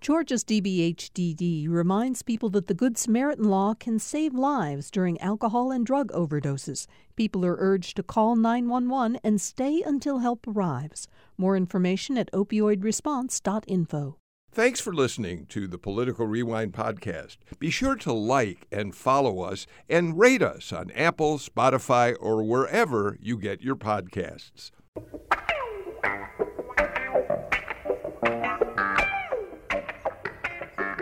Georgia's DBHDD reminds people that the Good Samaritan law can save lives during alcohol and drug overdoses. People are urged to call 911 and stay until help arrives. More information at opioidresponse.info. Thanks for listening to the Political Rewind podcast. Be sure to like and follow us and rate us on Apple, Spotify, or wherever you get your podcasts.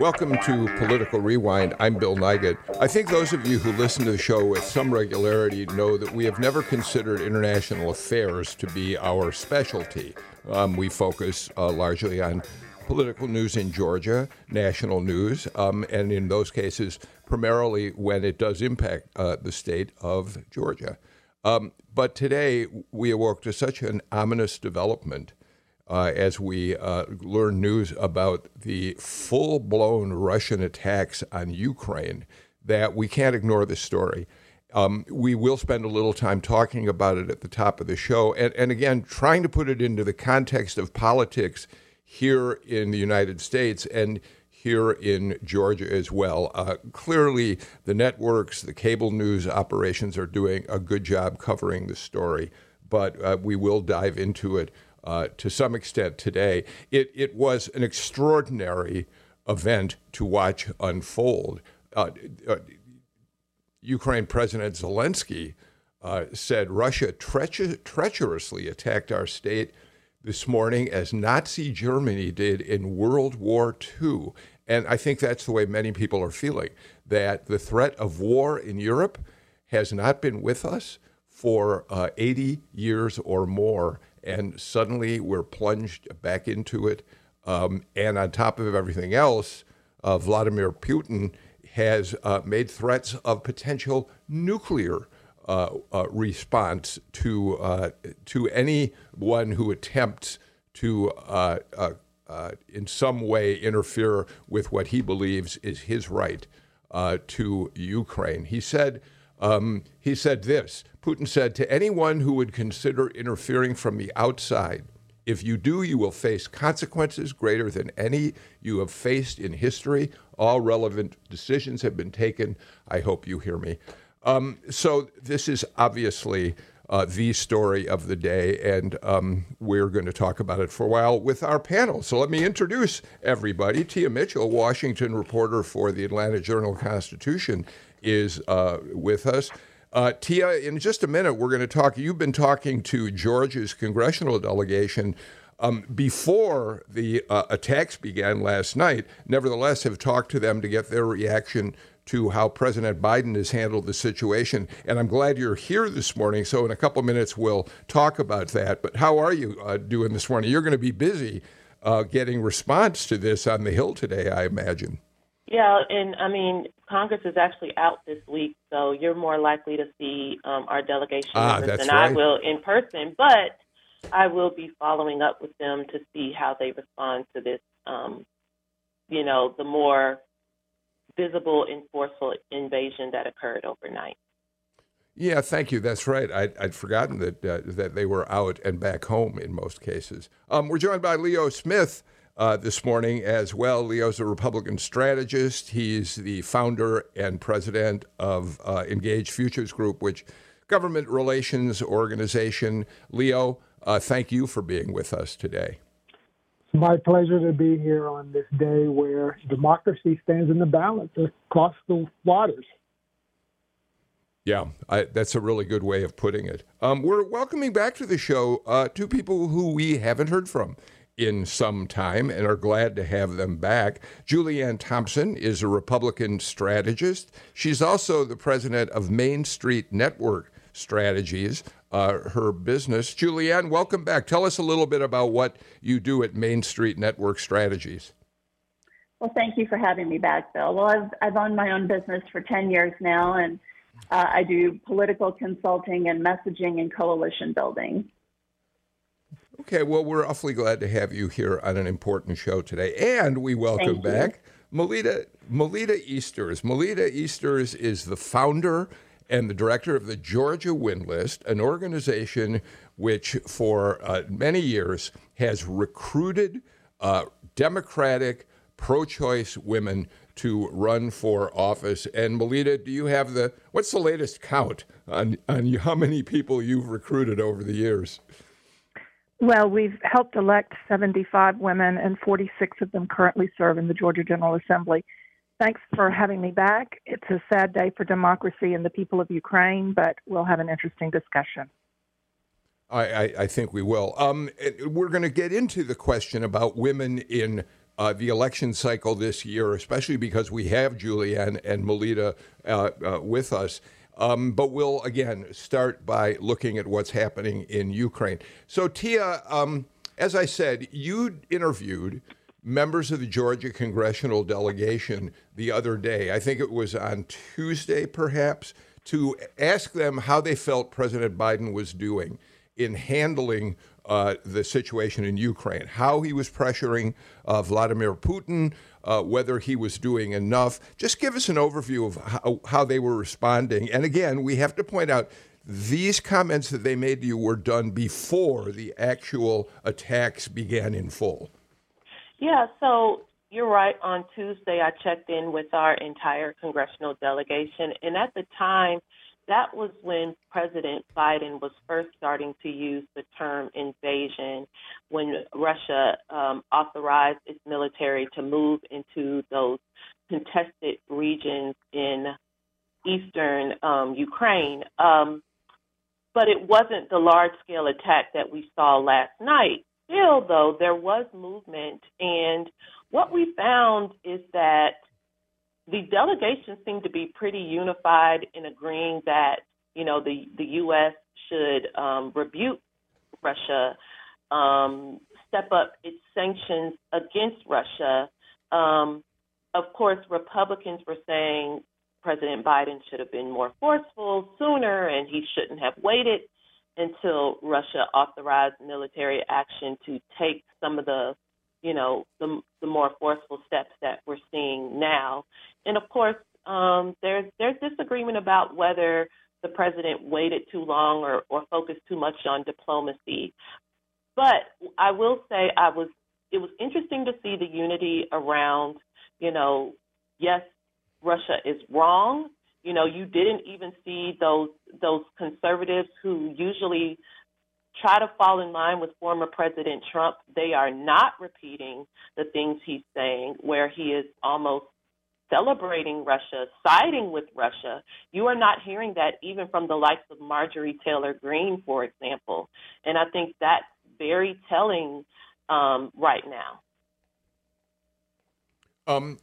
Welcome to Political Rewind. I'm Bill Nigut. I think those of you who listen to the show with some regularity know that we have never considered international affairs to be our specialty. Um, we focus uh, largely on political news in Georgia, national news, um, and in those cases, primarily when it does impact uh, the state of Georgia. Um, but today, we awoke to such an ominous development uh, as we uh, learn news about the full blown Russian attacks on Ukraine that we can't ignore this story. Um, we will spend a little time talking about it at the top of the show. And, and again, trying to put it into the context of politics here in the United States and here in Georgia as well. Uh, clearly, the networks, the cable news operations are doing a good job covering the story, but uh, we will dive into it uh, to some extent today. It, it was an extraordinary event to watch unfold. Uh, uh, Ukraine President Zelensky uh, said Russia treacher- treacherously attacked our state this morning as Nazi Germany did in World War II. And I think that's the way many people are feeling that the threat of war in Europe has not been with us for uh, 80 years or more and suddenly we're plunged back into it. Um, and on top of everything else, uh, Vladimir Putin has uh, made threats of potential nuclear uh, uh response to uh, to anyone who attempts to, uh, in some way, interfere with what he believes is his right to Ukraine. He said. Um, he said this Putin said to anyone who would consider interfering from the outside, if you do, you will face consequences greater than any you have faced in history. All relevant decisions have been taken. I hope you hear me. Um, so, this is obviously uh, the story of the day, and um, we're going to talk about it for a while with our panel. So, let me introduce everybody. Tia Mitchell, Washington reporter for the Atlanta Journal Constitution, is uh, with us. Uh, Tia, in just a minute, we're going to talk. You've been talking to Georgia's congressional delegation um, before the uh, attacks began last night. Nevertheless, have talked to them to get their reaction to how President Biden has handled the situation. And I'm glad you're here this morning. So, in a couple minutes, we'll talk about that. But how are you uh, doing this morning? You're going to be busy uh, getting response to this on the Hill today, I imagine. Yeah, and I mean, Congress is actually out this week, so you're more likely to see um, our delegation ah, members than right. I will in person. But I will be following up with them to see how they respond to this. Um, you know, the more visible and forceful invasion that occurred overnight. Yeah, thank you. That's right. I'd, I'd forgotten that uh, that they were out and back home in most cases. Um, we're joined by Leo Smith uh, this morning as well. Leo's a Republican strategist. He's the founder and president of uh, Engaged Futures Group, which government relations organization. Leo, uh, thank you for being with us today. It's my pleasure to be here on this day where democracy stands in the balance across the waters. Yeah, I, that's a really good way of putting it. Um, we're welcoming back to the show uh, two people who we haven't heard from in some time and are glad to have them back. Julianne Thompson is a Republican strategist. She's also the president of Main Street Network Strategies, uh, her business. Julianne, welcome back. Tell us a little bit about what you do at Main Street Network Strategies. Well, thank you for having me back, Bill. Well, I've, I've owned my own business for 10 years now, and uh, I do political consulting and messaging and coalition building. Okay, well, we're awfully glad to have you here on an important show today. And we welcome back Melita, Melita Easters. Melita Easters is the founder and the director of the Georgia Win List, an organization which for uh, many years has recruited uh, Democratic pro choice women to run for office. And Melita, do you have the what's the latest count on, on how many people you've recruited over the years? Well, we've helped elect 75 women, and 46 of them currently serve in the Georgia General Assembly. Thanks for having me back. It's a sad day for democracy and the people of Ukraine, but we'll have an interesting discussion. I, I, I think we will. Um, we're going to get into the question about women in uh, the election cycle this year, especially because we have Julianne and Melita uh, uh, with us. Um, but we'll again start by looking at what's happening in Ukraine. So, Tia, um, as I said, you interviewed members of the Georgia congressional delegation the other day. I think it was on Tuesday, perhaps, to ask them how they felt President Biden was doing in handling uh, the situation in Ukraine, how he was pressuring uh, Vladimir Putin, uh, whether he was doing enough. Just give us an overview of how, how they were responding. And again, we have to point out these comments that they made to you were done before the actual attacks began in full. Yeah, so you're right. On Tuesday, I checked in with our entire congressional delegation, and at the time, that was when President Biden was first starting to use the term invasion when Russia um, authorized its military to move into those contested regions in eastern um, Ukraine. Um, but it wasn't the large scale attack that we saw last night. Still, though, there was movement. And what we found is that the delegation seemed to be pretty unified in agreeing that you know the the U.S. should um, rebuke Russia, um, step up its sanctions against Russia. Um, of course, Republicans were saying President Biden should have been more forceful sooner, and he shouldn't have waited until Russia authorized military action to take some of the you know, the, the more forceful steps that we're seeing now. And of course, um, there's there's disagreement about whether the president waited too long or, or focused too much on diplomacy. But I will say I was it was interesting to see the unity around, you know, yes, Russia is wrong. You know, you didn't even see those those conservatives who usually try to fall in line with former President Trump. They are not repeating the things he's saying, where he is almost celebrating Russia, siding with Russia. You are not hearing that even from the likes of Marjorie Taylor Greene, for example. And I think that's very telling um, right now. Um,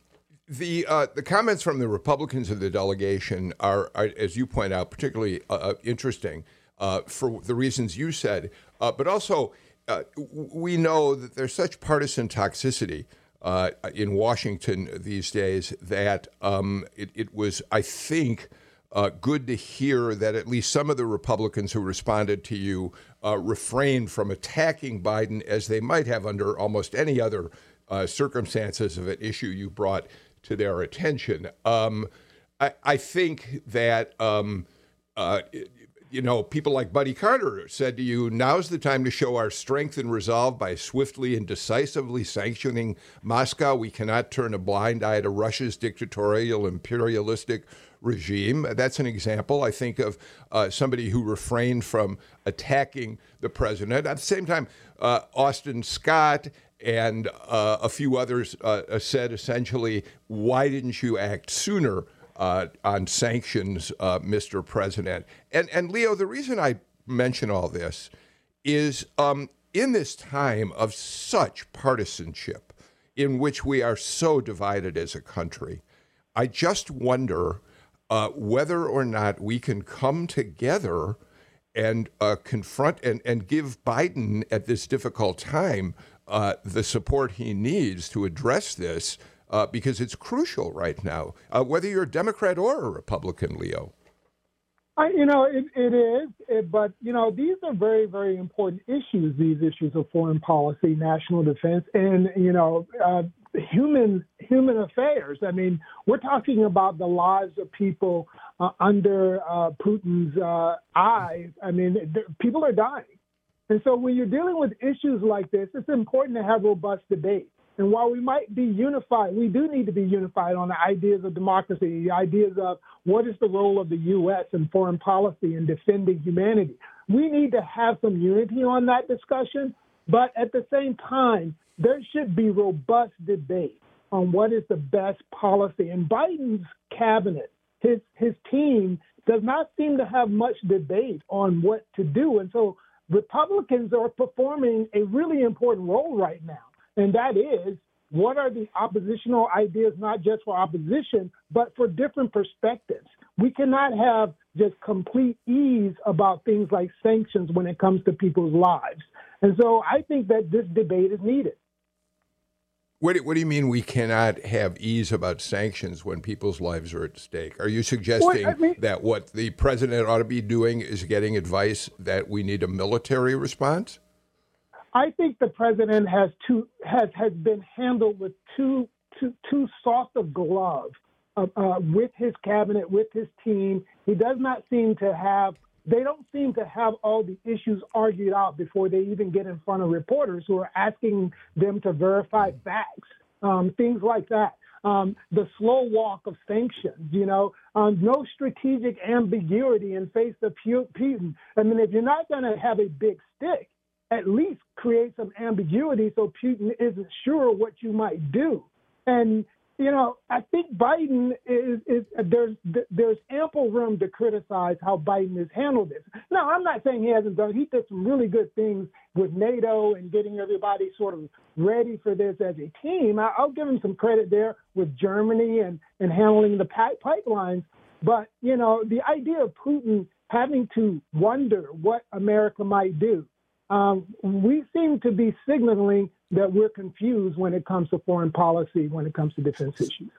the uh, the comments from the Republicans of the delegation are, are as you point out, particularly uh, uh interesting uh, for the reasons you said, uh, but also uh, we know that there's such partisan toxicity uh, in Washington these days that um, it, it, was, I think, uh, good to hear that at least some of the Republicans who responded to you uh, refrained from attacking Biden as they might have under almost any other circumstances of an issue you brought to their attention. Um, I, I, think that. Um, uh, you know, people like Buddy Carter said to you, now's the time to show our strength and resolve by swiftly and decisively sanctioning Moscow. We cannot turn a blind eye to Russia's dictatorial, imperialistic regime. That's an example, I think, of uh, somebody who refrained from attacking the president. At the same time, uh, Austin Scott and uh, a few others uh, said essentially, why didn't you act sooner? Uh, on sanctions, uh, Mr. President. And, and Leo, the reason I mention all this is um, in this time of such partisanship, in which we are so divided as a country, I just wonder uh, whether or not we can come together and uh, confront and, and give Biden at this difficult time uh, the support he needs to address this uh, because it's crucial right now, uh, whether you're a Democrat or a Republican, Leo. I, you know, it, it is, it, but you know, these are very, very important issues. These issues of foreign policy, national defense, and you know, uh, human human affairs. I mean, we're talking about the lives of people uh, under uh, Putin's uh, eyes. I mean, people are dying, and so when you're dealing with issues like this, it's important to have robust debate. And while we might be unified, we do need to be unified on the ideas of democracy, the ideas of what is the role of the U.S. in foreign policy and defending humanity. We need to have some unity on that discussion, but at the same time, there should be robust debate on what is the best policy. And Biden's cabinet, his his team, does not seem to have much debate on what to do. And so Republicans are performing a really important role right now, and that is what are the oppositional ideas, not just for opposition, but for different perspectives. We cannot have just complete ease about things like sanctions when it comes to people's lives. And so I think that this debate is needed. What, what do you mean we cannot have ease about sanctions when people's lives are at stake? Are you suggesting well, I mean, that what the president ought to be doing is getting advice that we need a military response? I think the president has too has has been handled with too too too soft of glove uh, uh, with his cabinet, with his team. He does not seem to have they don't seem to have all the issues argued out before they even get in front of reporters who are asking them to verify facts, um, things like that. Um, the slow walk of sanctions, you know, um, no strategic ambiguity in face of Putin. I mean, if you're not going to have a big stick, at least create some ambiguity so Putin isn't sure what you might do. And you know, I think Biden is, is there's there's ample room to criticize how Biden has handled this. Now, I'm not saying he hasn't done. He did some really good things with NATO and getting everybody sort of ready for this as a team. I, will give him some credit there with Germany and and handling the pipelines. But you know, the idea of Putin having to wonder what America might do, um, we seem to be signaling that we're confused when it comes to foreign policy, when it comes to defense issues.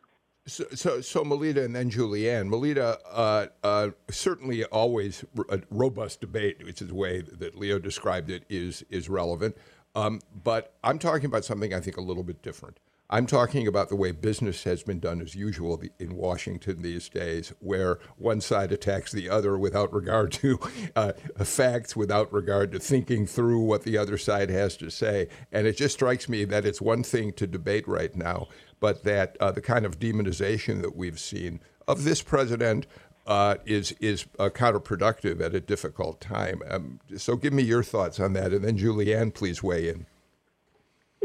So, so, so Melita and then Julianne. Melita, uh, uh, certainly always a robust debate, which is the way that Leo described it, is is relevant. Um, but I'm talking about something I think a little bit different. I'm talking about the way business has been done as usual in Washington these days, where one side attacks the other without regard to uh, facts, without regard to thinking through what the other side has to say. And it just strikes me that it's one thing to debate right now, but that uh, the kind of demonization that we've seen of this president uh, is is uh, counterproductive at a difficult time. Um, so, give me your thoughts on that, and then Julianne, please weigh in.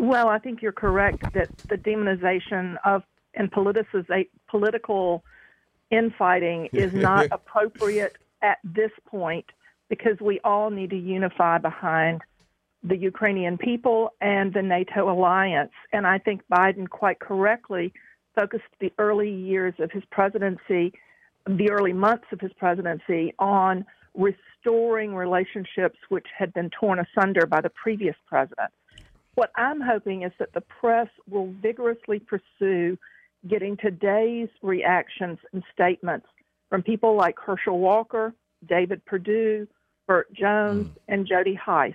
Well, I think you're correct that the demonization of and politicization, political infighting is not appropriate at this point because we all need to unify behind the Ukrainian people and the NATO alliance. And I think Biden quite correctly focused the early years of his presidency, the early months of his presidency, on restoring relationships which had been torn asunder by the previous president. What I'm hoping is that the press will vigorously pursue getting today's reactions and statements from people like Herschel Walker, David Perdue, Burt Jones, mm. and Jody Hice,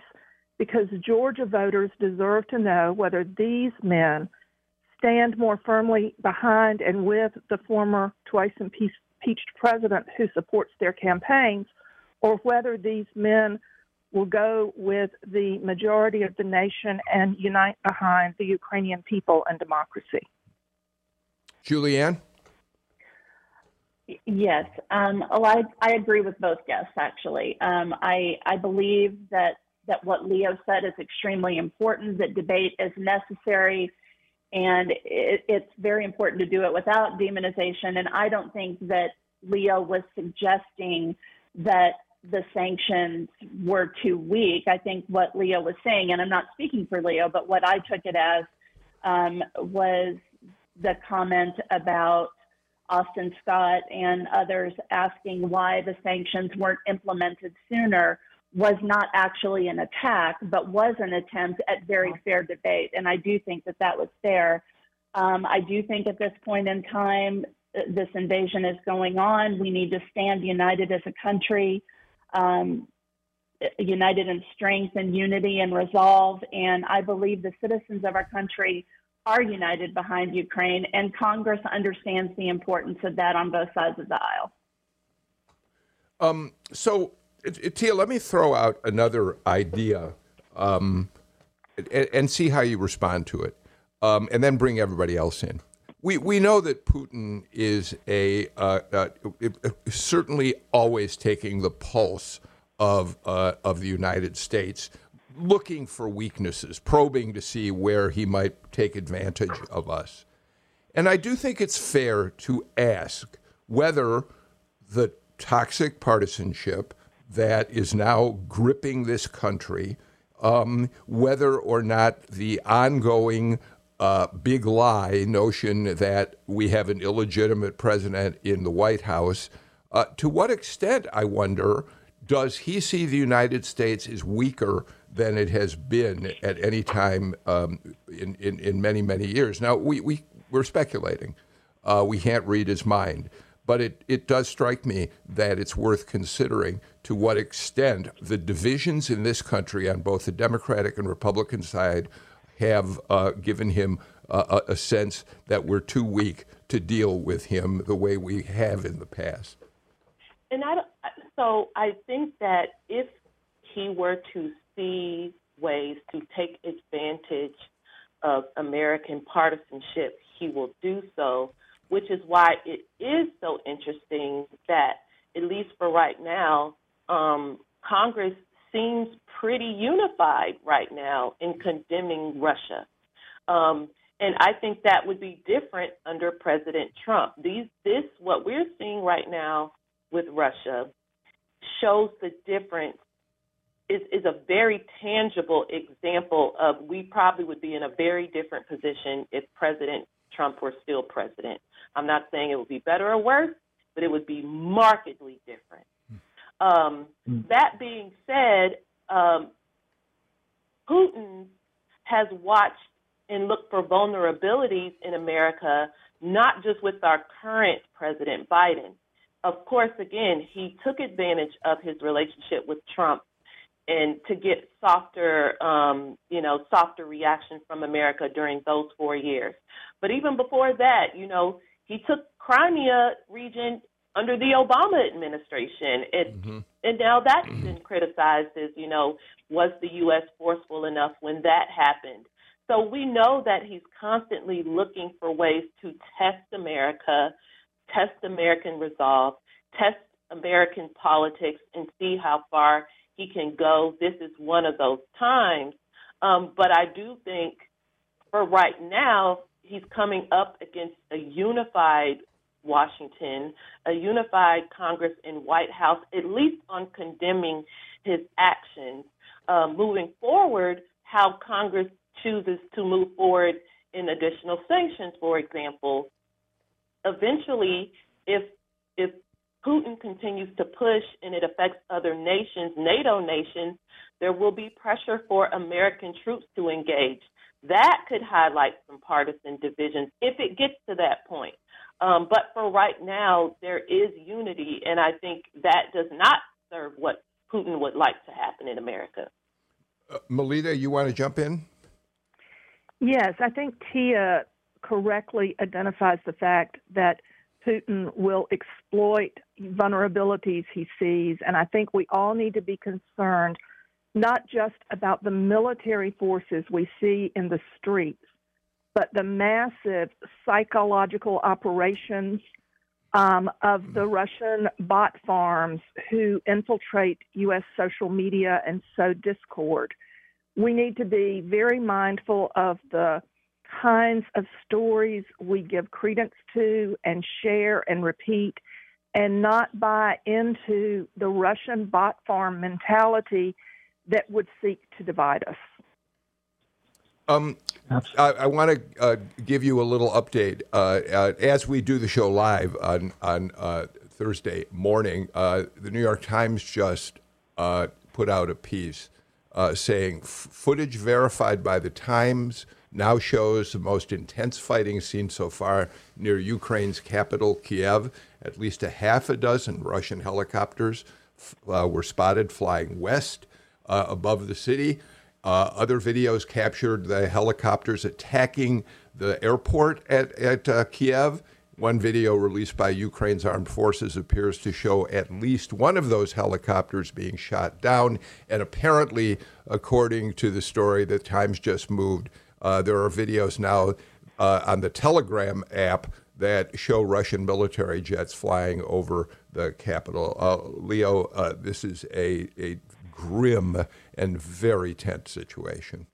because Georgia voters deserve to know whether these men stand more firmly behind and with the former twice impeached president who supports their campaigns, or whether these men will go with the majority of the nation and unite behind the Ukrainian people and democracy. Julianne? Yes, um, well, I, I agree with both guests. Actually, um, I I believe that that what Leo said is extremely important. That debate is necessary, and it, it's very important to do it without demonization. And I don't think that Leo was suggesting that the sanctions were too weak. I think what Leo was saying, and I'm not speaking for Leo, but what I took it as um, was the comment about Austin Scott and others asking why the sanctions weren't implemented sooner was not actually an attack, but was an attempt at very fair debate. And I do think that that was fair. Um, I do think at this point in time, this invasion is going on. We need to stand united as a country um, united in strength and unity and resolve. And I believe the citizens of our country are united behind Ukraine, and Congress understands the importance of that on both sides of the aisle. Um, so, Tia, let me throw out another idea um, and, and, see how you respond to it. um, and then bring everybody else in. We, we know that Putin is a uh, uh, certainly always taking the pulse of uh, of the United States, looking for weaknesses, probing to see where he might take advantage of us. And I do think it's fair to ask whether the toxic partisanship that is now gripping this country, um, whether or not the ongoing uh, big lie notion that we have an illegitimate president in the White House, uh, to what extent, I wonder, does he see the United States as weaker than it has been at any time um, in, in, in, many, many years? Now, we, we, we're speculating. Uh, we can't read his mind. But it, it does strike me that it's worth considering to what extent the divisions in this country on both the Democratic and Republican side have uh, given him a sense that we're too weak to deal with him the way we have in the past. And I so I think that if he were to see ways to take advantage of American partisanship, he will do so which is why it is so interesting that, at least for right now, um, Congress seems pretty unified right now in condemning Russia. Um, and I think that would be different under President Trump. These, this, what we're seeing right now with Russia, shows the difference. Is, is a very tangible example of we probably would be in a very different position if President Trump were still president. I'm not saying it would be better or worse, but it would be markedly different. Um, mm. That being said, um, Putin has watched and looked for vulnerabilities in America, not just with our current President Biden. Of course, again, he took advantage of his relationship with Trump and to get softer, um, you know, softer reaction from America during those four years. But even before that, you know, he took Crimea region under the Obama administration, and mm-hmm. and now that's been criticized as you know, was the U.S. forceful enough when that happened? So we know that he's constantly looking for ways to test America, test American resolve, test American politics, and see how far he can go. This is one of those times. Um, but I do think for right now, he's coming up against a unified Washington, a unified Congress and White House, at least on condemning his actions. Uh, moving forward, how Congress chooses to move forward in additional sanctions, for example. Eventually, if if Putin continues to push and it affects other nations, NATO nations, there will be pressure for American troops to engage. That could highlight some partisan divisions if it gets to that point. Um, but for right now, there is unity, and I think that does not serve what Putin would like to happen in America. Uh, Melita, you want to jump in? Yes, I think Tia correctly identifies the fact that Putin will exploit vulnerabilities he sees. And I think we all need to be concerned not just about the military forces we see in the streets, but the massive psychological operations um, of the Russian bot farms who infiltrate U.S. social media and sow discord. We need to be very mindful of the kinds of stories we give credence to and share and repeat, and not buy into the Russian bot farm mentality that would seek to divide us. Um, I, I want to uh, give you a little update. Uh, uh, as we do the show live on, on uh, Thursday morning, uh, the New York Times just uh, put out a piece saying footage verified by the Times now shows the most intense fighting seen so far near Ukraine's capital, Kiev. At least a half a dozen Russian helicopters were spotted flying west uh, above the city. Uh, other videos captured the helicopters attacking the airport at, at uh, Kiev. One video released by Ukraine's armed forces appears to show at least one of those helicopters being shot down. And apparently, according to the story that Times just moved, Uh, there are videos now uh, on the Telegram app that show Russian military jets flying over the capital. Uh, Leo, uh, this is a, a grim and very tense situation.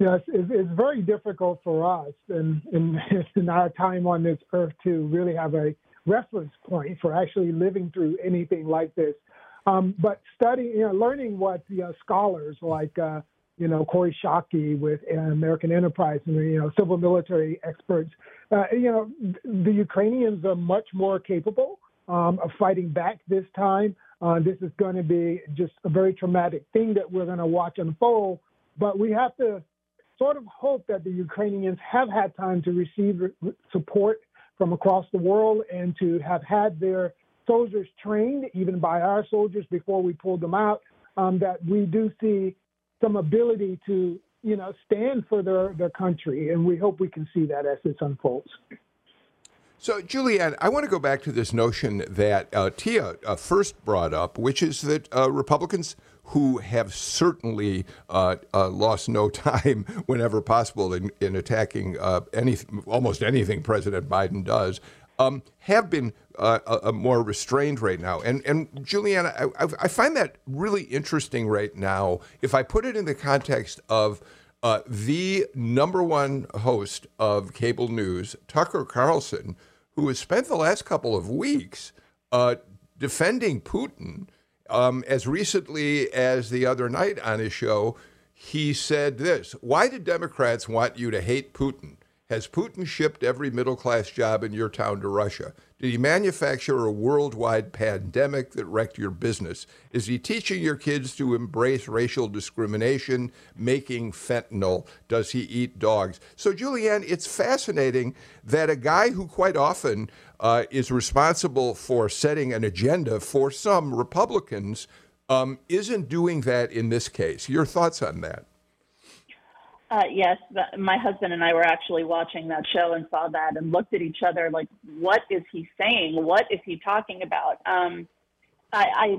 Yes, it's, very difficult for us in, in, in our time on this earth to really have a reference point for actually living through anything like this. Um, but studying, you know, learning what the uh, scholars like, uh, you know, Kori Schake with American Enterprise and, you know, civil military experts, uh, you know, the Ukrainians are much more capable um, of fighting back this time. Uh, this is going to be just a very traumatic thing that we're going to watch unfold. But we have to sort of hope that the Ukrainians have had time to receive support from across the world and to have had their soldiers trained, even by our soldiers before we pulled them out, um, that we do see some ability to, you know, stand for their, their country. And we hope we can see that as this unfolds. So, Julianne, I want to go back to this notion that uh, Tia uh, first brought up, which is that uh, Republicans who have certainly uh, uh, lost no time whenever possible in, in attacking uh, any, almost anything President Biden does, um, have been uh, more restrained right now. And, and Julianne, I, I, find that really interesting right now. If I put it in the context of uh, the number one host of cable news, Tucker Carlson, who has spent the last couple of weeks uh, defending Putin. Um, as recently as the other night on his show, he said this Why do Democrats want you to hate Putin? Has Putin shipped every middle class job in your town to Russia? Did he manufacture a worldwide pandemic that wrecked your business? Is he teaching your kids to embrace racial discrimination, making fentanyl? Does he eat dogs? So, Julianne, it's fascinating that a guy who quite often uh, is responsible for setting an agenda for some Republicans um, isn't doing that in this case. Your thoughts on that? Uh, yes, my husband and I were actually watching that show and saw that and looked at each other like, what is he saying? What is he talking about? Um, I, I,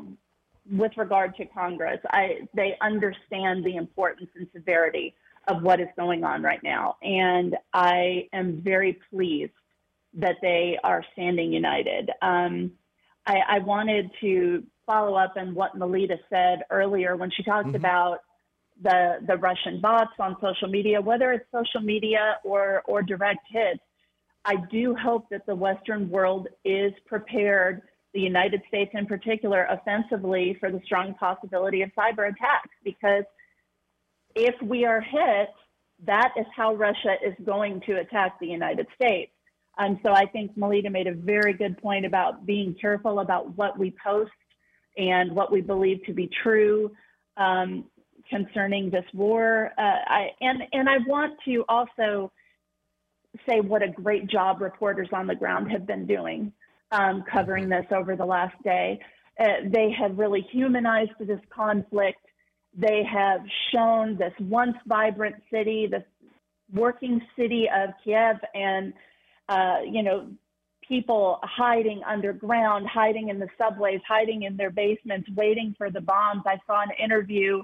with regard to Congress, I, they understand the importance and severity of what is going on right now. And I am very pleased that they are standing united. Um, I, I, wanted to follow up on what Melita said earlier when she talked mm-hmm. about the the Russian bots on social media, whether it's social media or or direct hits. I do hope that the Western world is prepared, the United States in particular, offensively for the strong possibility of cyber attacks. Because if we are hit, that is how Russia is going to attack the United States. And so I think Melita made a very good point about being careful about what we post and what we believe to be true. Um, concerning this war. Uh, I, and, and I want to also say what a great job reporters on the ground have been doing um, covering this over the last day. Uh, they have really humanized this conflict. They have shown this once vibrant city, this working city of Kiev, and uh, you know people hiding underground, hiding in the subways, hiding in their basements, waiting for the bombs. I saw an interview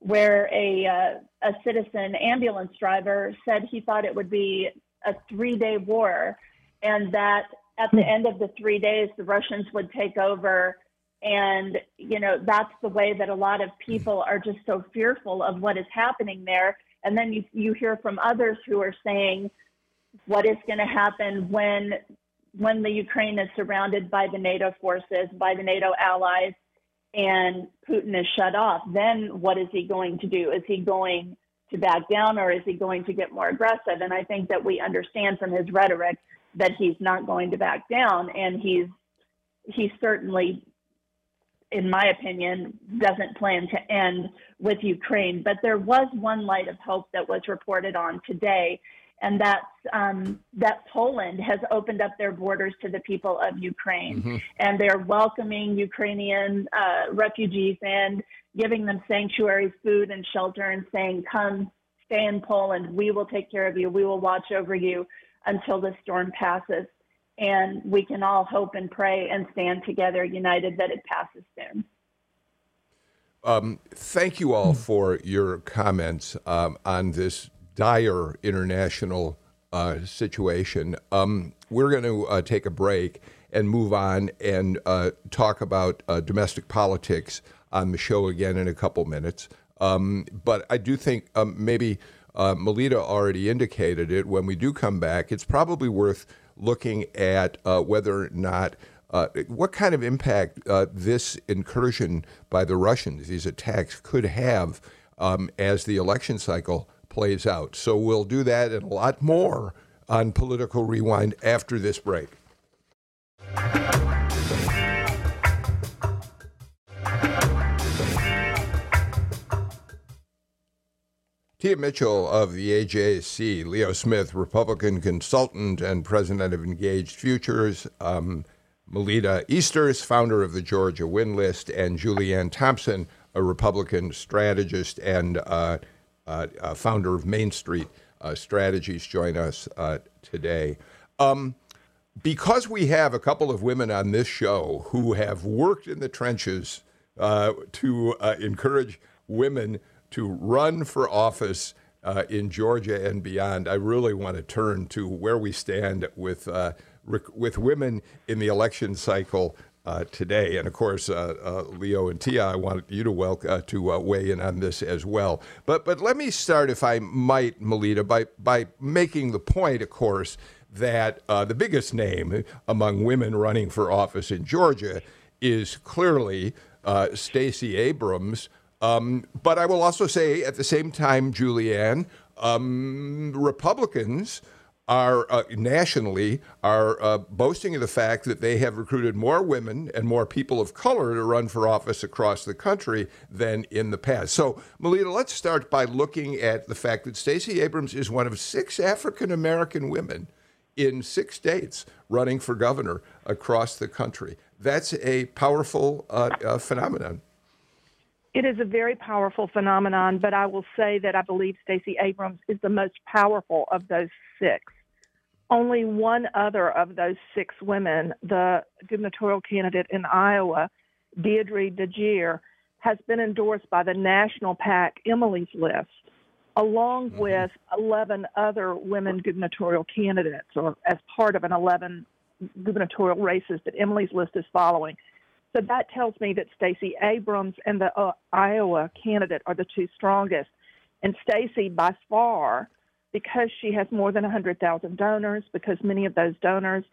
where a, uh, a citizen ambulance driver said he thought it would be a three day war and that at the end of the three days, the Russians would take over. And, you know, that's the way that a lot of people are just so fearful of what is happening there. And then you, you hear from others who are saying, what is going to happen when when the Ukraine is surrounded by the NATO forces, by the NATO allies, and Putin is shut off, then what is he going to do? Is he going to back down or is he going to get more aggressive? And I think that we understand from his rhetoric that he's not going to back down and he's he certainly in my opinion doesn't plan to end with Ukraine but there was one light of hope that was reported on today and that's um, that Poland has opened up their borders to the people of Ukraine, mm-hmm. and they're welcoming Ukrainian uh, refugees and giving them sanctuary, food, and shelter, and saying, "Come, stay in Poland. We will take care of you. We will watch over you until the storm passes." And we can all hope and pray and stand together, united, that it passes soon. Um, thank you all for your comments um, on this dire international uh, situation. Um, we're going to uh, take a break and move on and uh, talk about uh, domestic politics on the show again in a couple minutes. Um, but I do think um, maybe uh, Melita already indicated it. When we do come back, it's probably worth looking at uh, whether or not. What kind of impact this incursion by the Russians, these attacks, could have um, as the election cycle plays out. So we'll do that and a lot more on Political Rewind after this break. Tia Mitchell of the AJC, Leo Smith, Republican consultant and president of Engaged Futures, um, Melita Easters, founder of the Georgia Win List, and Julianne Thompson, a Republican strategist and uh, founder of Main Street uh, Strategies, join us uh, today. Um, because we have a couple of women on this show who have worked in the trenches uh, to encourage women to run for office uh, in Georgia and beyond, I really want to turn to where we stand with uh, rec- with women in the election cycle uh, today. And of course, uh, uh, Leo and Tia, I want you to welcome uh, to weigh in on this as well. But but let me start, if I might, Melita, by by making the point, of course, that the biggest name among women running for office in Georgia is clearly Stacey Abrams. Um, but I will also say at the same time, Julianne, um, Republicans are uh, nationally are uh, boasting of the fact that they have recruited more women and more people of color to run for office across the country than in the past. So, Melita, let's start by looking at the fact that Stacey Abrams is one of six African American women in six states running for governor across the country. That's a powerful uh, uh phenomenon. It is a very powerful phenomenon, but I will say that I believe Stacey Abrams is the most powerful of those six. Only one other of those six women, the gubernatorial candidate in Iowa, Deidre DeJear, has been endorsed by the national PAC Emily's List, along mm-hmm. with 11 other women gubernatorial candidates, or as part of an 11 gubernatorial races that Emily's List is following. So that tells me that Stacey Abrams and the uh, Iowa candidate are the two strongest. And Stacey, by far, because she has more than 100,000 donors, because many of those donors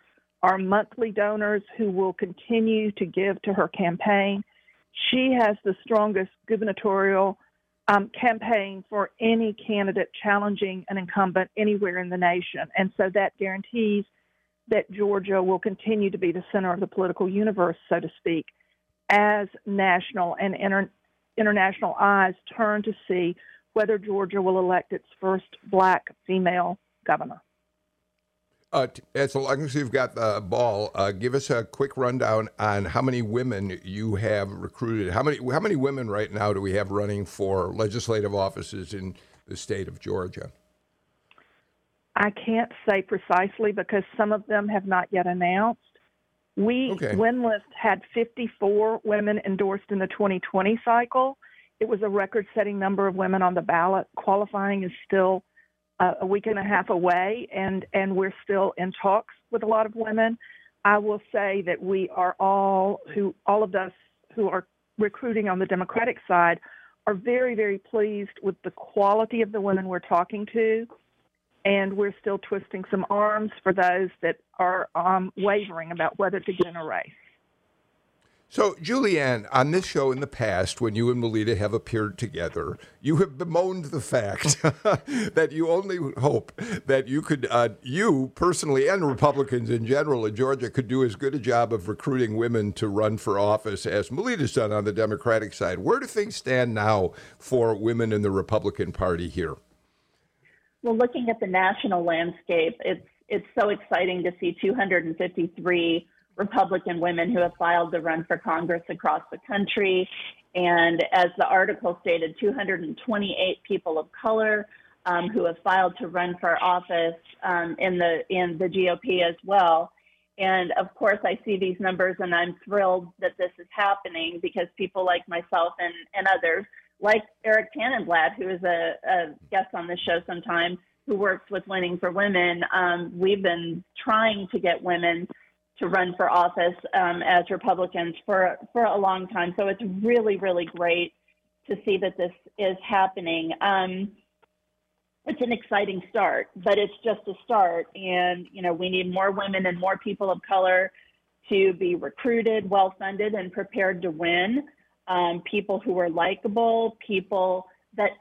are monthly donors who will continue to give to her campaign, she has the strongest gubernatorial um, campaign for any candidate challenging an incumbent anywhere in the nation. And so that guarantees that Georgia will continue to be the center of the political universe, so to speak, as national and inter- international eyes turn to see whether Georgia will elect its first black female governor. Uh, as long as you've got the ball, uh, give us a quick rundown on how many women you have recruited. How many how many women right now do we have running for legislative offices in the state of Georgia? I can't say precisely because some of them have not yet announced. We, okay. WinList, had 54 women endorsed in the 2020 cycle. It was a record setting number of women on the ballot. Qualifying is still uh, a week and a half away, and, and we're still in talks with a lot of women. I will say that we are all who all of us who are recruiting on the Democratic side are very, very pleased with the quality of the women we're talking to and we're still twisting some arms for those that are um, wavering about whether to get in a race. So, Julianne, on this show in the past, when you and Melita have appeared together, you have bemoaned the fact that you only hope that you could, uh, you personally and Republicans in general in Georgia, could do as good a job of recruiting women to run for office as Melita's done on the Democratic side. Where do things stand now for women in the Republican Party here? Well, looking at the national landscape, it's it's so exciting to see 253 Republican women who have filed to run for Congress across the country. And as the article stated, 228 people of color um, who have filed to run for office um, in the in the GOP as well. And of course, I see these numbers, and I'm thrilled that this is happening because people like myself and, and others like Eric Tanenblatt, who is a, a guest on this show sometime, who works with Winning for Women. Um, we've been trying to get women to run for office um, as Republicans for for a long time. So it's really, really great to see that this is happening. Um, it's an exciting start, but it's just a start. And, you know, we need more women and more people of color to be recruited, well funded, and prepared to win. Um, people who are likable, people that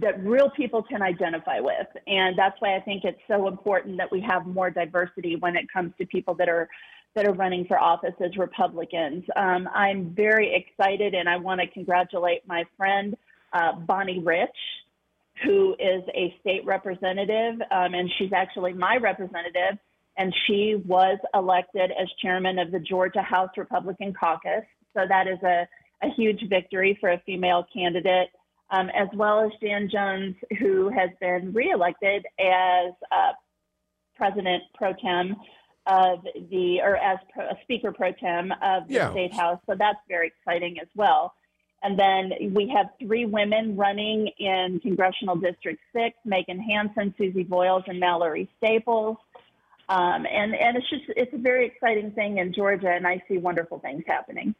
that real people can identify with. And that's why I think it's so important that we have more diversity when it comes to people that are that are running for office as Republicans. Um, I'm very excited, and I want to congratulate my friend uh, Bonnie Rich who is a state representative, um, and she's actually my representative. And she was elected as chairman of the Georgia House Republican Caucus. So that is a, a huge victory for a female candidate, um, as well as Jan Jones, who has been reelected as uh, president pro tem of the, or as pro, Speaker pro tem of the yeah. state house. So that's very exciting as well. And then we have three women running in Congressional District 6, Megan Hanson, Susie Voyles, and Mallory Staples. Um, and, and it's just, it's a very exciting thing in Georgia, and I see wonderful things happening.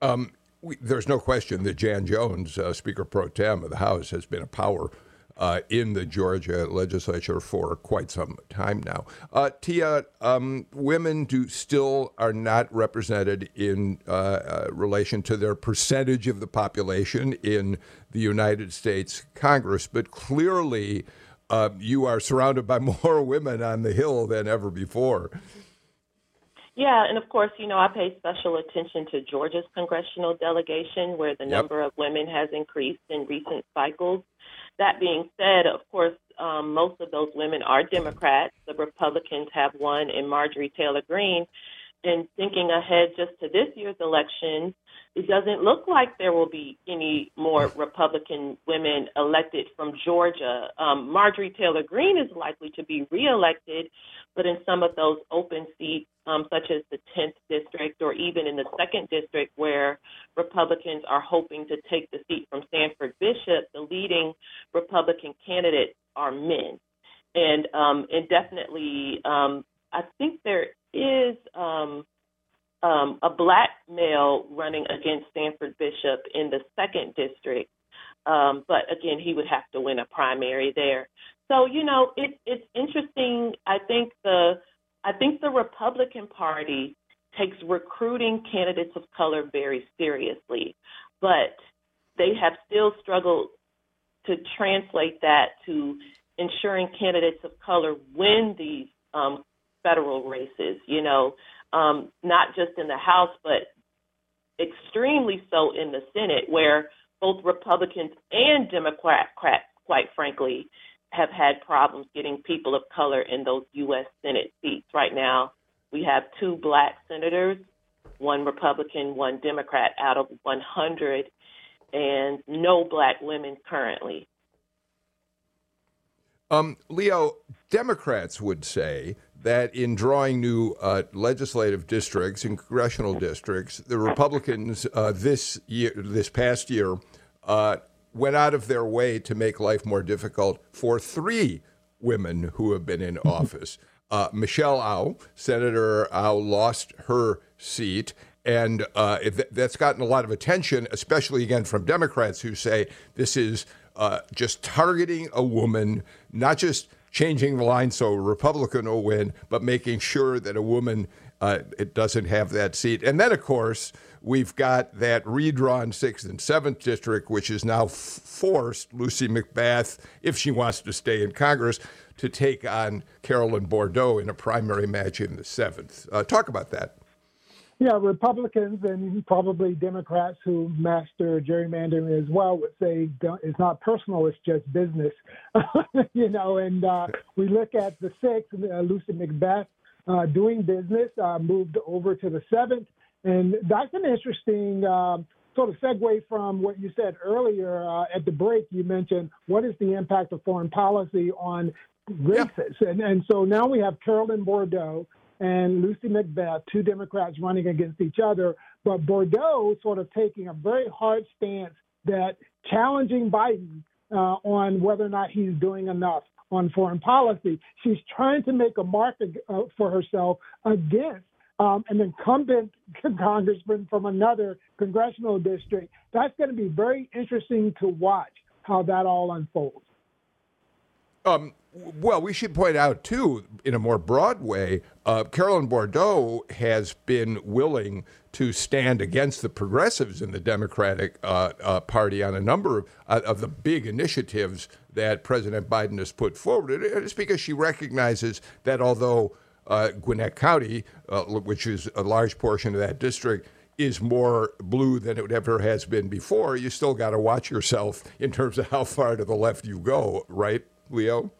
Um, we, there's no question that Jan Jones, uh, Speaker pro tem of the House, has been a power uh, in the Georgia legislature for quite some time now. Uh, Tia, um, women do still are not represented in uh, uh, relation to their percentage of the population in the United States Congress, but clearly uh, you are surrounded by more women on the Hill than ever before. Yeah, and of course, you know, I pay special attention to Georgia's congressional delegation, where the yep. number of women has increased in recent cycles. That being said, of course, um, most of those women are Democrats. The Republicans have one in Marjorie Taylor Greene. And thinking ahead just to this year's election, it doesn't look like there will be any more Republican women elected from Georgia. Um, Marjorie Taylor Greene is likely to be reelected, but in some of those open seats, um, such as the 10th district or even in the 2nd district, where Republicans are hoping to take the seat from Sanford Bishop, the leading Republican candidates are men. And, um, and definitely, um, I think there is um, um, a black male running against Sanford Bishop in the second district. Um, but again, he would have to win a primary there. So you know, it, it's interesting. I think the I think the Republican Party takes recruiting candidates of color very seriously, but they have still struggled to translate that to ensuring candidates of color win these um, federal races. You know, um, not just in the House, but extremely so in the Senate, where both Republicans and Democrats, quite frankly, have had problems getting people of color in those U.S. Senate seats. Right now, we have two black senators, one Republican, one Democrat out of 100, and no black women currently. Um, Leo, Democrats would say that in drawing new uh, legislative districts and congressional districts, the Republicans uh, this year, this past year, uh, went out of their way to make life more difficult for three women who have been in office. Uh, Michelle Au, Senator Au, lost her seat. And uh, that's gotten a lot of attention, especially again from Democrats who say this is uh, just targeting a woman, not just changing the line so a Republican will win, but making sure that a woman uh, it doesn't have that seat. And then, of course, we've got that redrawn sixth and seventh district, which is now forced Lucy McBath, if she wants to stay in Congress, to take on Carolyn Bourdeaux in a primary match in the seventh. Uh, talk about that. Yeah, Republicans and probably Democrats who master gerrymandering as well would say it's not personal, it's just business. you know, and uh, we look at the sixth, uh, Lucy McBath uh, doing business, uh, moved over to the seventh. And that's an interesting um, sort of segue from what you said earlier uh, at the break. You mentioned what is the impact of foreign policy on races. Yeah. And, and so now we have Carolyn Bourdeaux and Lucy McBath, two Democrats running against each other, but Bourdeaux sort of taking a very hard stance that challenging Biden uh, on whether or not he's doing enough on foreign policy. She's trying to make a mark uh, for herself against um, an incumbent congressman from another congressional district. That's going to be very interesting to watch how that all unfolds. Um, well, we should point out, too, in a more broad way, uh, Carolyn Bourdeaux has been willing to stand against the progressives in the Democratic uh, uh, Party on a number of, uh, of, the big initiatives that President Biden has put forward. It's because she recognizes that although uh, Gwinnett County, uh, which is a large portion of that district, is more blue than it ever has been before, you still got to watch yourself in terms of how far to the left you go, right, Leo?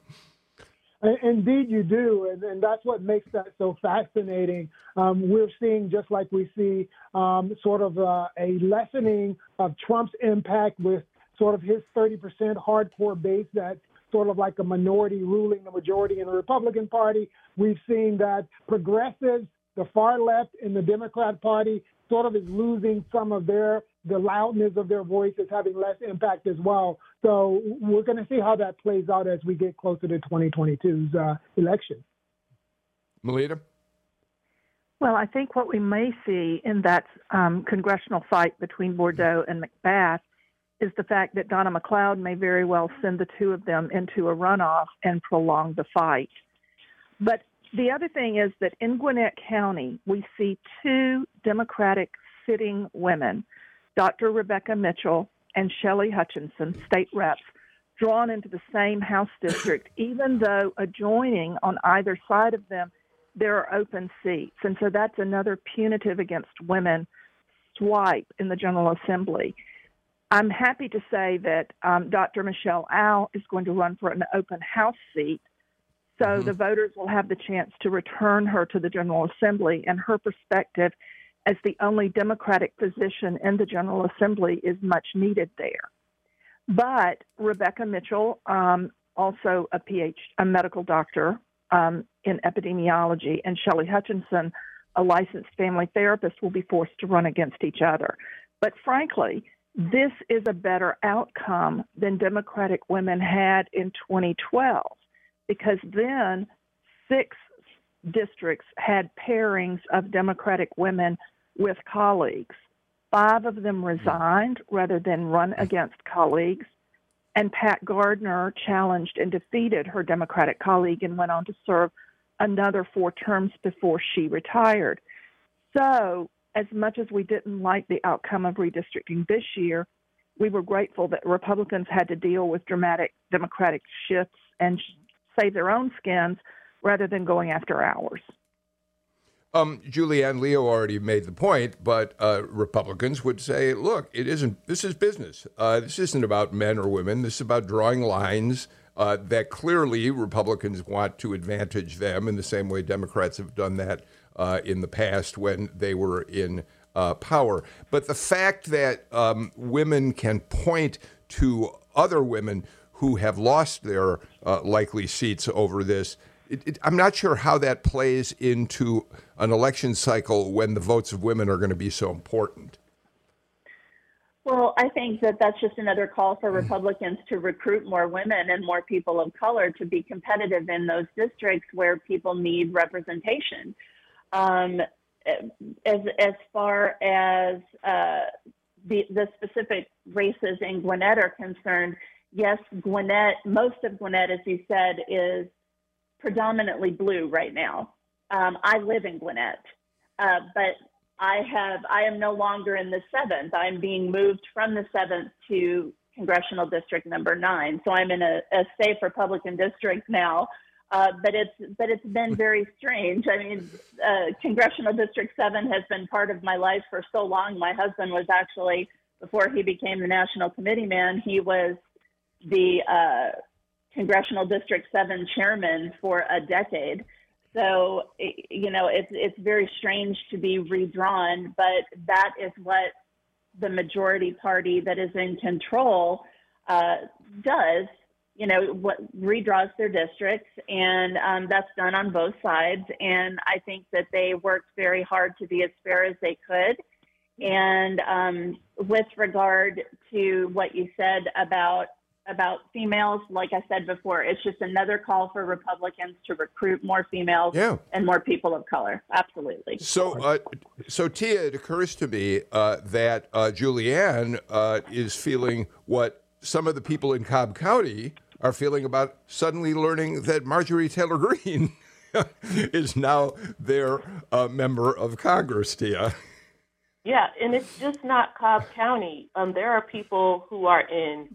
Indeed, you do, and, and that's what makes that so fascinating. Um, we're seeing, just like we see, um, sort of uh, a lessening of Trump's impact with sort of his 30% hardcore base that's sort of like a minority ruling the majority in the Republican Party. We've seen that progressives, the far left in the Democrat Party, sort of is losing some of their the loudness of their voice is having less impact as well. So we're going to see how that plays out as we get closer to 2022's uh, election. Melita? Well, I think what we may see in that um, congressional fight between Bourdeaux and McBath is the fact that Donna McLeod may very well send the two of them into a runoff and prolong the fight. But the other thing is that in Gwinnett County, we see two Democratic sitting women Dr. Rebecca Mitchell and Shelley Hutchinson, state reps, drawn into the same House district, even though adjoining on either side of them, there are open seats. And so that's another punitive against women swipe in the General Assembly. I'm happy to say that um, Dr. Michelle Au is going to run for an open House seat. So mm-hmm. the voters will have the chance to return her to the General Assembly, and her perspective as the only Democratic position in the General Assembly is much needed there. But Rebecca Mitchell, um, also a PhD, a medical doctor um, in epidemiology, and Shelley Hutchinson, a licensed family therapist, will be forced to run against each other. But frankly, this is a better outcome than Democratic women had in 2012 because then six districts had pairings of Democratic women with colleagues. Five of them resigned rather than run hmm. against colleagues. And Pat Gardner challenged and defeated her Democratic colleague and went on to serve another four terms before she retired. So, as much as we didn't like the outcome of redistricting this year, we were grateful that Republicans had to deal with dramatic Democratic shifts and save their own skins rather than going after ours. Um, Julianne Leo already made the point, but uh, Republicans would say, look, it isn't, this is business. Uh, this isn't about men or women. This is about drawing lines uh, that clearly Republicans want to advantage them in the same way Democrats have done that uh, in the past when they were in uh, power. But the fact that um, women can point to other women who have lost their uh, likely seats over this it, it, I'm not sure how that plays into an election cycle when the votes of women are going to be so important. Well, I think that that's just another call for Republicans to recruit more women and more people of color to be competitive in those districts where people need representation. Um, as as far as uh, the the specific races in Gwinnett are concerned, yes, Gwinnett, most of Gwinnett, as you said, is predominantly blue right now. Um, I live in Gwinnett, uh, but I have I am no longer in the seventh. I'm being moved from the seventh to congressional district number nine. So I'm in a, a safe Republican district now. Uh, but it's but it's been very strange. I mean, uh, congressional district seven has been part of my life for so long. My husband was actually before he became the national committee man. He was the uh, Congressional District 7 chairman for a decade. So, you know, it's, it's very strange to be redrawn, but that is what the majority party that is in control uh, does. You know, what redraws their districts, and um, that's done on both sides. And I think that they worked very hard to be as fair as they could. And um, with regard to what you said about about females, like I said before, it's just another call for Republicans to recruit more females Yeah. and more people of color. Absolutely. So, uh, so Tia, it occurs to me uh, that uh, Julianne uh, is feeling what some of the people in Cobb County are feeling about suddenly learning that Marjorie Taylor Greene is now their uh, member of Congress. Tia. Yeah, and it's just not Cobb County. Um, there are people who are in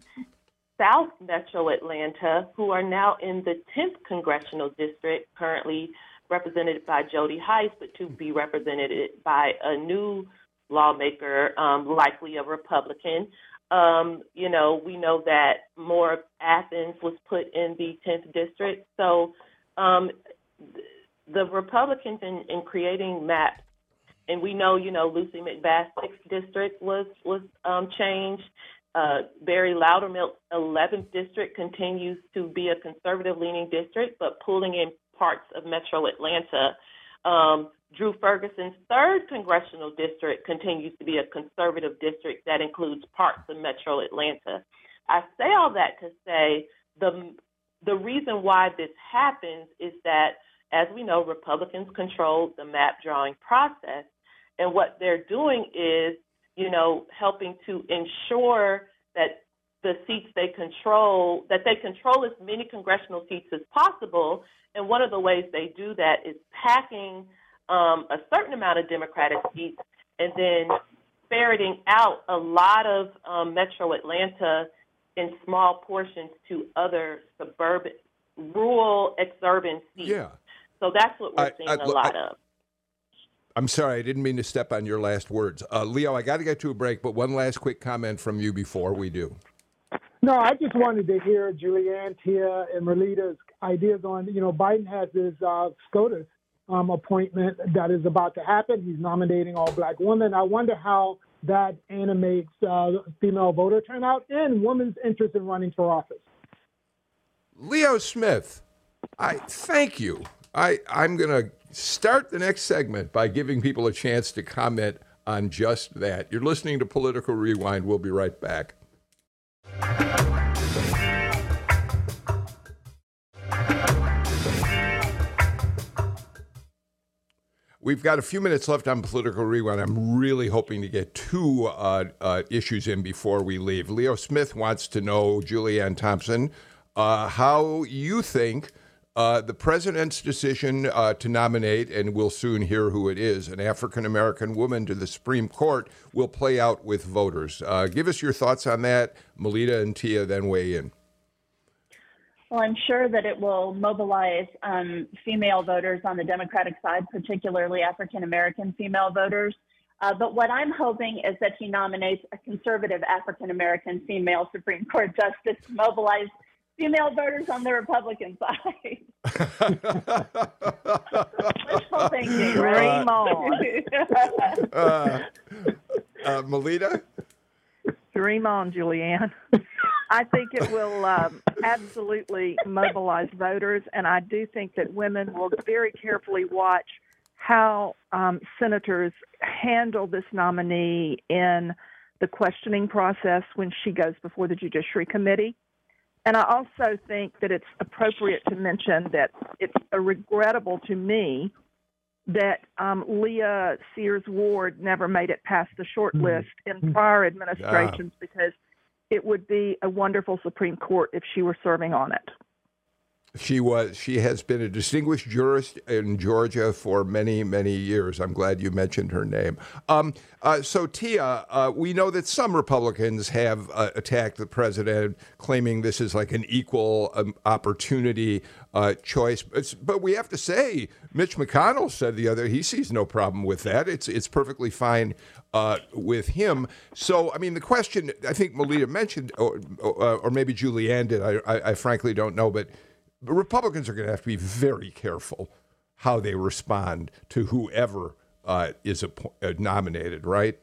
South Metro Atlanta who are now in the 10th congressional district, currently represented by Jody Hice, but to be represented by a new lawmaker, um, likely a Republican. Um, you know, we know that more of Athens was put in the 10th district. So um, the Republicans in, in creating maps and we know, you know, Lucy McBath's sixth district was was um, changed. Uh, Barry Loudermilk's 11th district continues to be a conservative-leaning district, but pulling in parts of Metro Atlanta. Um, Drew Ferguson's third congressional district continues to be a conservative district that includes parts of Metro Atlanta. I say all that to say the the reason why this happens is that, as we know, Republicans control the map drawing process. And what they're doing is, you know, helping to ensure that the seats they control, that they control as many congressional seats as possible. And one of the ways they do that is packing um, a certain amount of Democratic seats and then ferreting out a lot of um, Metro Atlanta in small portions to other suburban, rural, exurban seats. Yeah. So that's what we're I- seeing I- a look, lot I- of. I'm sorry, I didn't mean to step on your last words. Uh, Leo, I got to get to a break, but one last quick comment from you before we do. No, I just wanted to hear Julianne, Tia, and Merlita's ideas on, you know, Biden has his uh, SCOTUS um, appointment that is about to happen. He's nominating all black women. I wonder how that animates uh, female voter turnout and women's interest in running for office. Leo Smith, I thank you. I, I'm going to start the next segment by giving people a chance to comment on just that. You're listening to Political Rewind. We'll be right back. We've got a few minutes left on Political Rewind. I'm really hoping to get two uh, uh, issues in before we leave. Leo Smith wants to know, Julianne Thompson, uh, how you think uh, the president's decision uh, to nominate, and we'll soon hear who it is, an African American woman to the Supreme Court will play out with voters. Uh, give us your thoughts on that. Melita and Tia then weigh in. Well, I'm sure that it will mobilize um, female voters on the Democratic side, particularly African American female voters. Uh, but what I'm hoping is that he nominates a conservative African American female Supreme Court justice to mobilize female voters on the Republican side. Wishful thinking, Dream on. uh, uh, Melita? Dream on, Julianne. I think it will um, absolutely mobilize voters, and I do think that women will very carefully watch how um, senators handle this nominee in the questioning process when she goes before the Judiciary Committee. And I also think that it's appropriate to mention that it's regrettable to me that um, Leah Sears Ward never made it past the short list in prior administrations because it would be a wonderful Supreme Court if she were serving on it. She was. She has been a distinguished jurist in Georgia for many, many years. I'm glad you mentioned her name. Um, uh, so, Tia, uh, we know that some Republicans have uh, attacked the president, claiming this is like an equal um, opportunity uh, choice. But, but we have to say, Mitch McConnell said the other he sees no problem with that. It's it's perfectly fine uh, with him. So, I mean, the question I think Melita mentioned, or, or, or maybe Julianne did. I, I, I frankly don't know, but Republicans are going to have to be very careful how they respond to whoever uh, is appo- uh, nominated, right?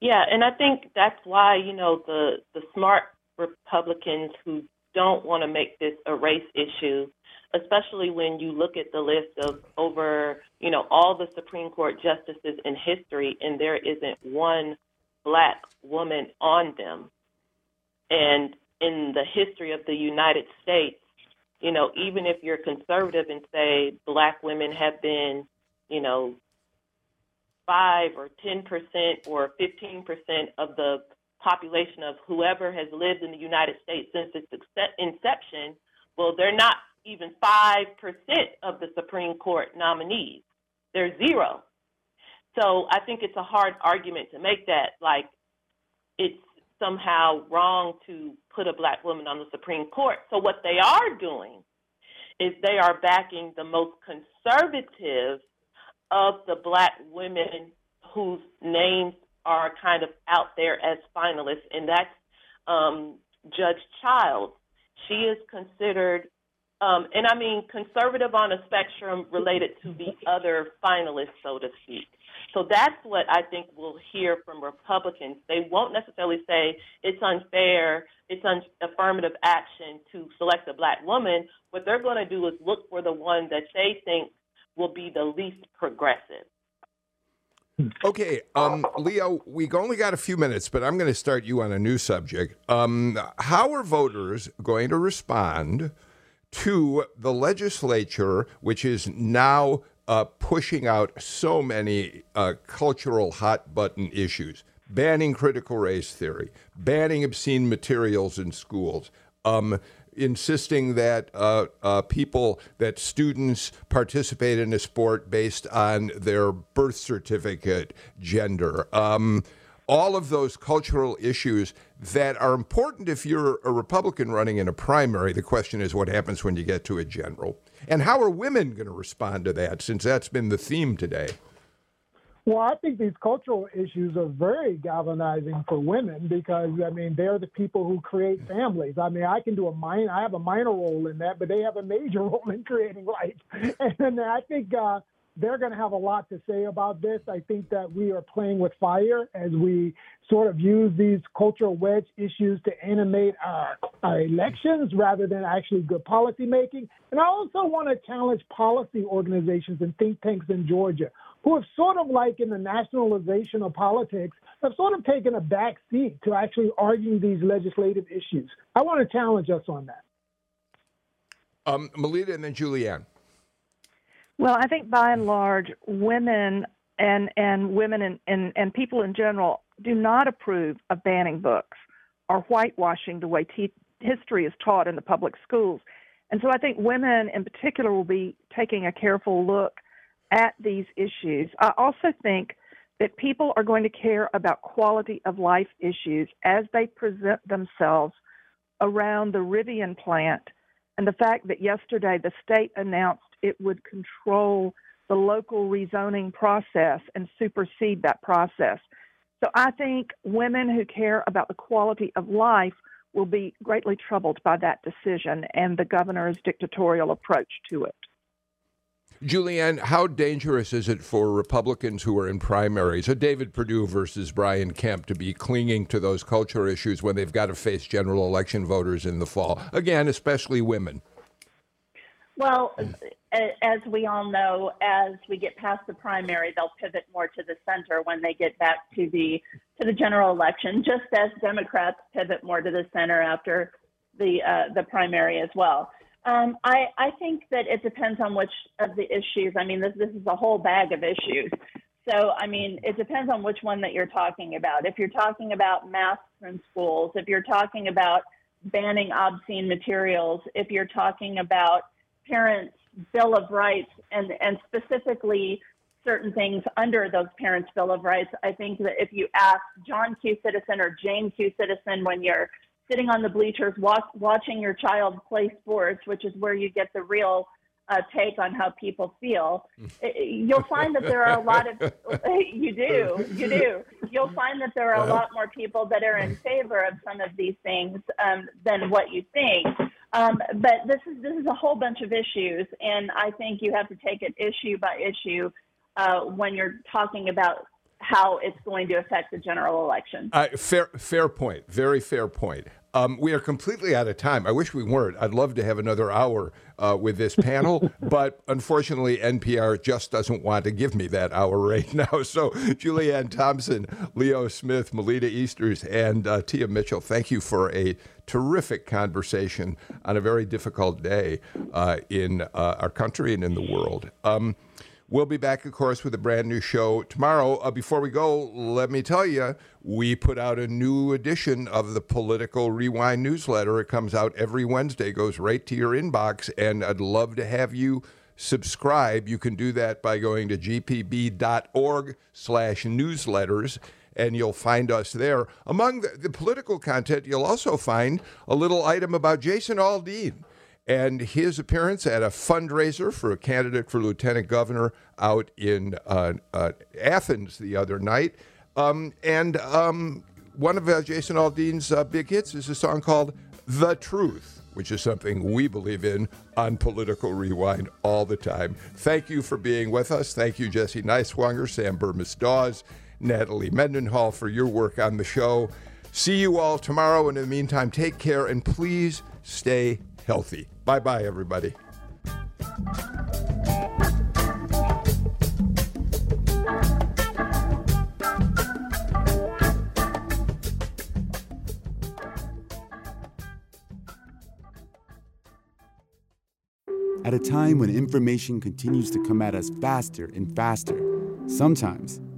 Yeah, and I think that's why you know the the smart Republicans who don't want to make this a race issue, especially when you look at the list of over, you know, all the Supreme Court justices in history, and there isn't one black woman on them. And in the history of the United States, you know, even if you're conservative and say black women have been, you know, five or ten percent or fifteen percent of the population of whoever has lived in the United States since its inception, well, they're not even 5% of the Supreme Court nominees. They're zero. So I think it's a hard argument to make that, like, it's somehow wrong to put a black woman on the Supreme Court. So what they are doing is they are backing the most conservative of the black women whose names are kind of out there as finalists, and that's um, Judge Childs. She is considered, um, and I mean conservative on a spectrum related to the other finalists, so to speak. So that's what I think we'll hear from Republicans. They won't necessarily say it's unfair, it's un- affirmative action to select a black woman. What they're going to do is look for the one that they think will be the least progressive. Okay, um, Leo, We've only got a few minutes, but I'm going to start you on a new subject. Um, how are voters going to respond to the legislature, which is now uh, pushing out so many uh, cultural hot button issues? Banning critical race theory, banning obscene materials in schools, um, insisting that uh, uh, people, that students participate in a sport based on their birth certificate gender. Um, all of those cultural issues that are important if you're a Republican running in a primary. The question is what happens when you get to a general. And how are women going to respond to that, since that's been the theme today? Well, I think these cultural issues are very galvanizing for women because I mean they're the people who create families. I mean, I can do a minor, I have a minor role in that, but they have a major role in creating life. And I think uh, they're going to have a lot to say about this. I think that we are playing with fire as we sort of use these cultural wedge issues to animate our, our elections rather than actually good policy making. And I also want to challenge policy organizations and think tanks in Georgia who have sort of like in the nationalization of politics, have sort of taken a back seat to actually arguing these legislative issues. I want to challenge us on that. Um, Melita and then Julianne. Well, I think by and large, women and and women and, and, and people in general do not approve of banning books or whitewashing the way te- history is taught in the public schools. And so I think women in particular will be taking a careful look at these issues. I also think that people are going to care about quality of life issues as they present themselves around the Rivian plant and the fact that yesterday the state announced it would control the local rezoning process and supersede that process. So I think women who care about the quality of life will be greatly troubled by that decision and the governor's dictatorial approach to it. Julianne, how dangerous is it for Republicans who are in primaries, a David Perdue versus Brian Kemp, to be clinging to those culture issues when they've got to face general election voters in the fall? Again, especially women. Well, as we all know, as we get past the primary, they'll pivot more to the center when they get back to the to the general election, just as Democrats pivot more to the center after the uh, the primary as well. Um, I, I think that it depends on which of the issues. I mean, this, this is a whole bag of issues. So, I mean, it depends on which one that you're talking about. If you're talking about masks in schools, if you're talking about banning obscene materials, if you're talking about parents' Bill of Rights and, and specifically certain things under those parents' Bill of Rights, I think that if you ask John Q. Citizen or Jane Q. Citizen when you're sitting on the bleachers watch, watching your child play sports, which is where you get the real uh, take on how people feel. You'll find that there are a lot of you do you do. You'll find that there are a lot more people that are in favor of some of these things um, than what you think. Um, but this is this is a whole bunch of issues, and I think you have to take it issue by issue uh, when you're talking about how it's going to affect the general election. Uh, fair, fair point. Very fair point. Um, we are completely out of time. I wish we weren't. I'd love to have another hour uh, with this panel, but unfortunately, NPR just doesn't want to give me that hour right now. So, Julianne Thompson, Leo Smith, Melita Easters, and uh, Tia Mitchell, thank you for a terrific conversation on a very difficult day uh, in uh, our country and in the world. Um, We'll be back, of course, with a brand new show tomorrow. Uh, before we go, let me tell you, we put out a new edition of the Political Rewind newsletter. It comes out every Wednesday, goes right to your inbox, and I'd love to have you subscribe. You can do that by going to gpb.org slash newsletters and you'll find us there. Among the, the, political content, you'll also find a little item about Jason Aldean and his appearance at a fundraiser for a candidate for lieutenant governor out in uh, uh, Athens the other night. Um, and um, one of uh, Jason Aldean's uh, big hits is a song called The Truth, which is something we believe in on Political Rewind all the time. Thank you for being with us. Thank you, Jesse Neiswanger, Sam Bermas Dawes, Natalie Mendenhall, for your work on the show. See you all tomorrow. And in the meantime, take care and please stay healthy. Bye bye, everybody. At a time when information continues to come at us faster and faster, sometimes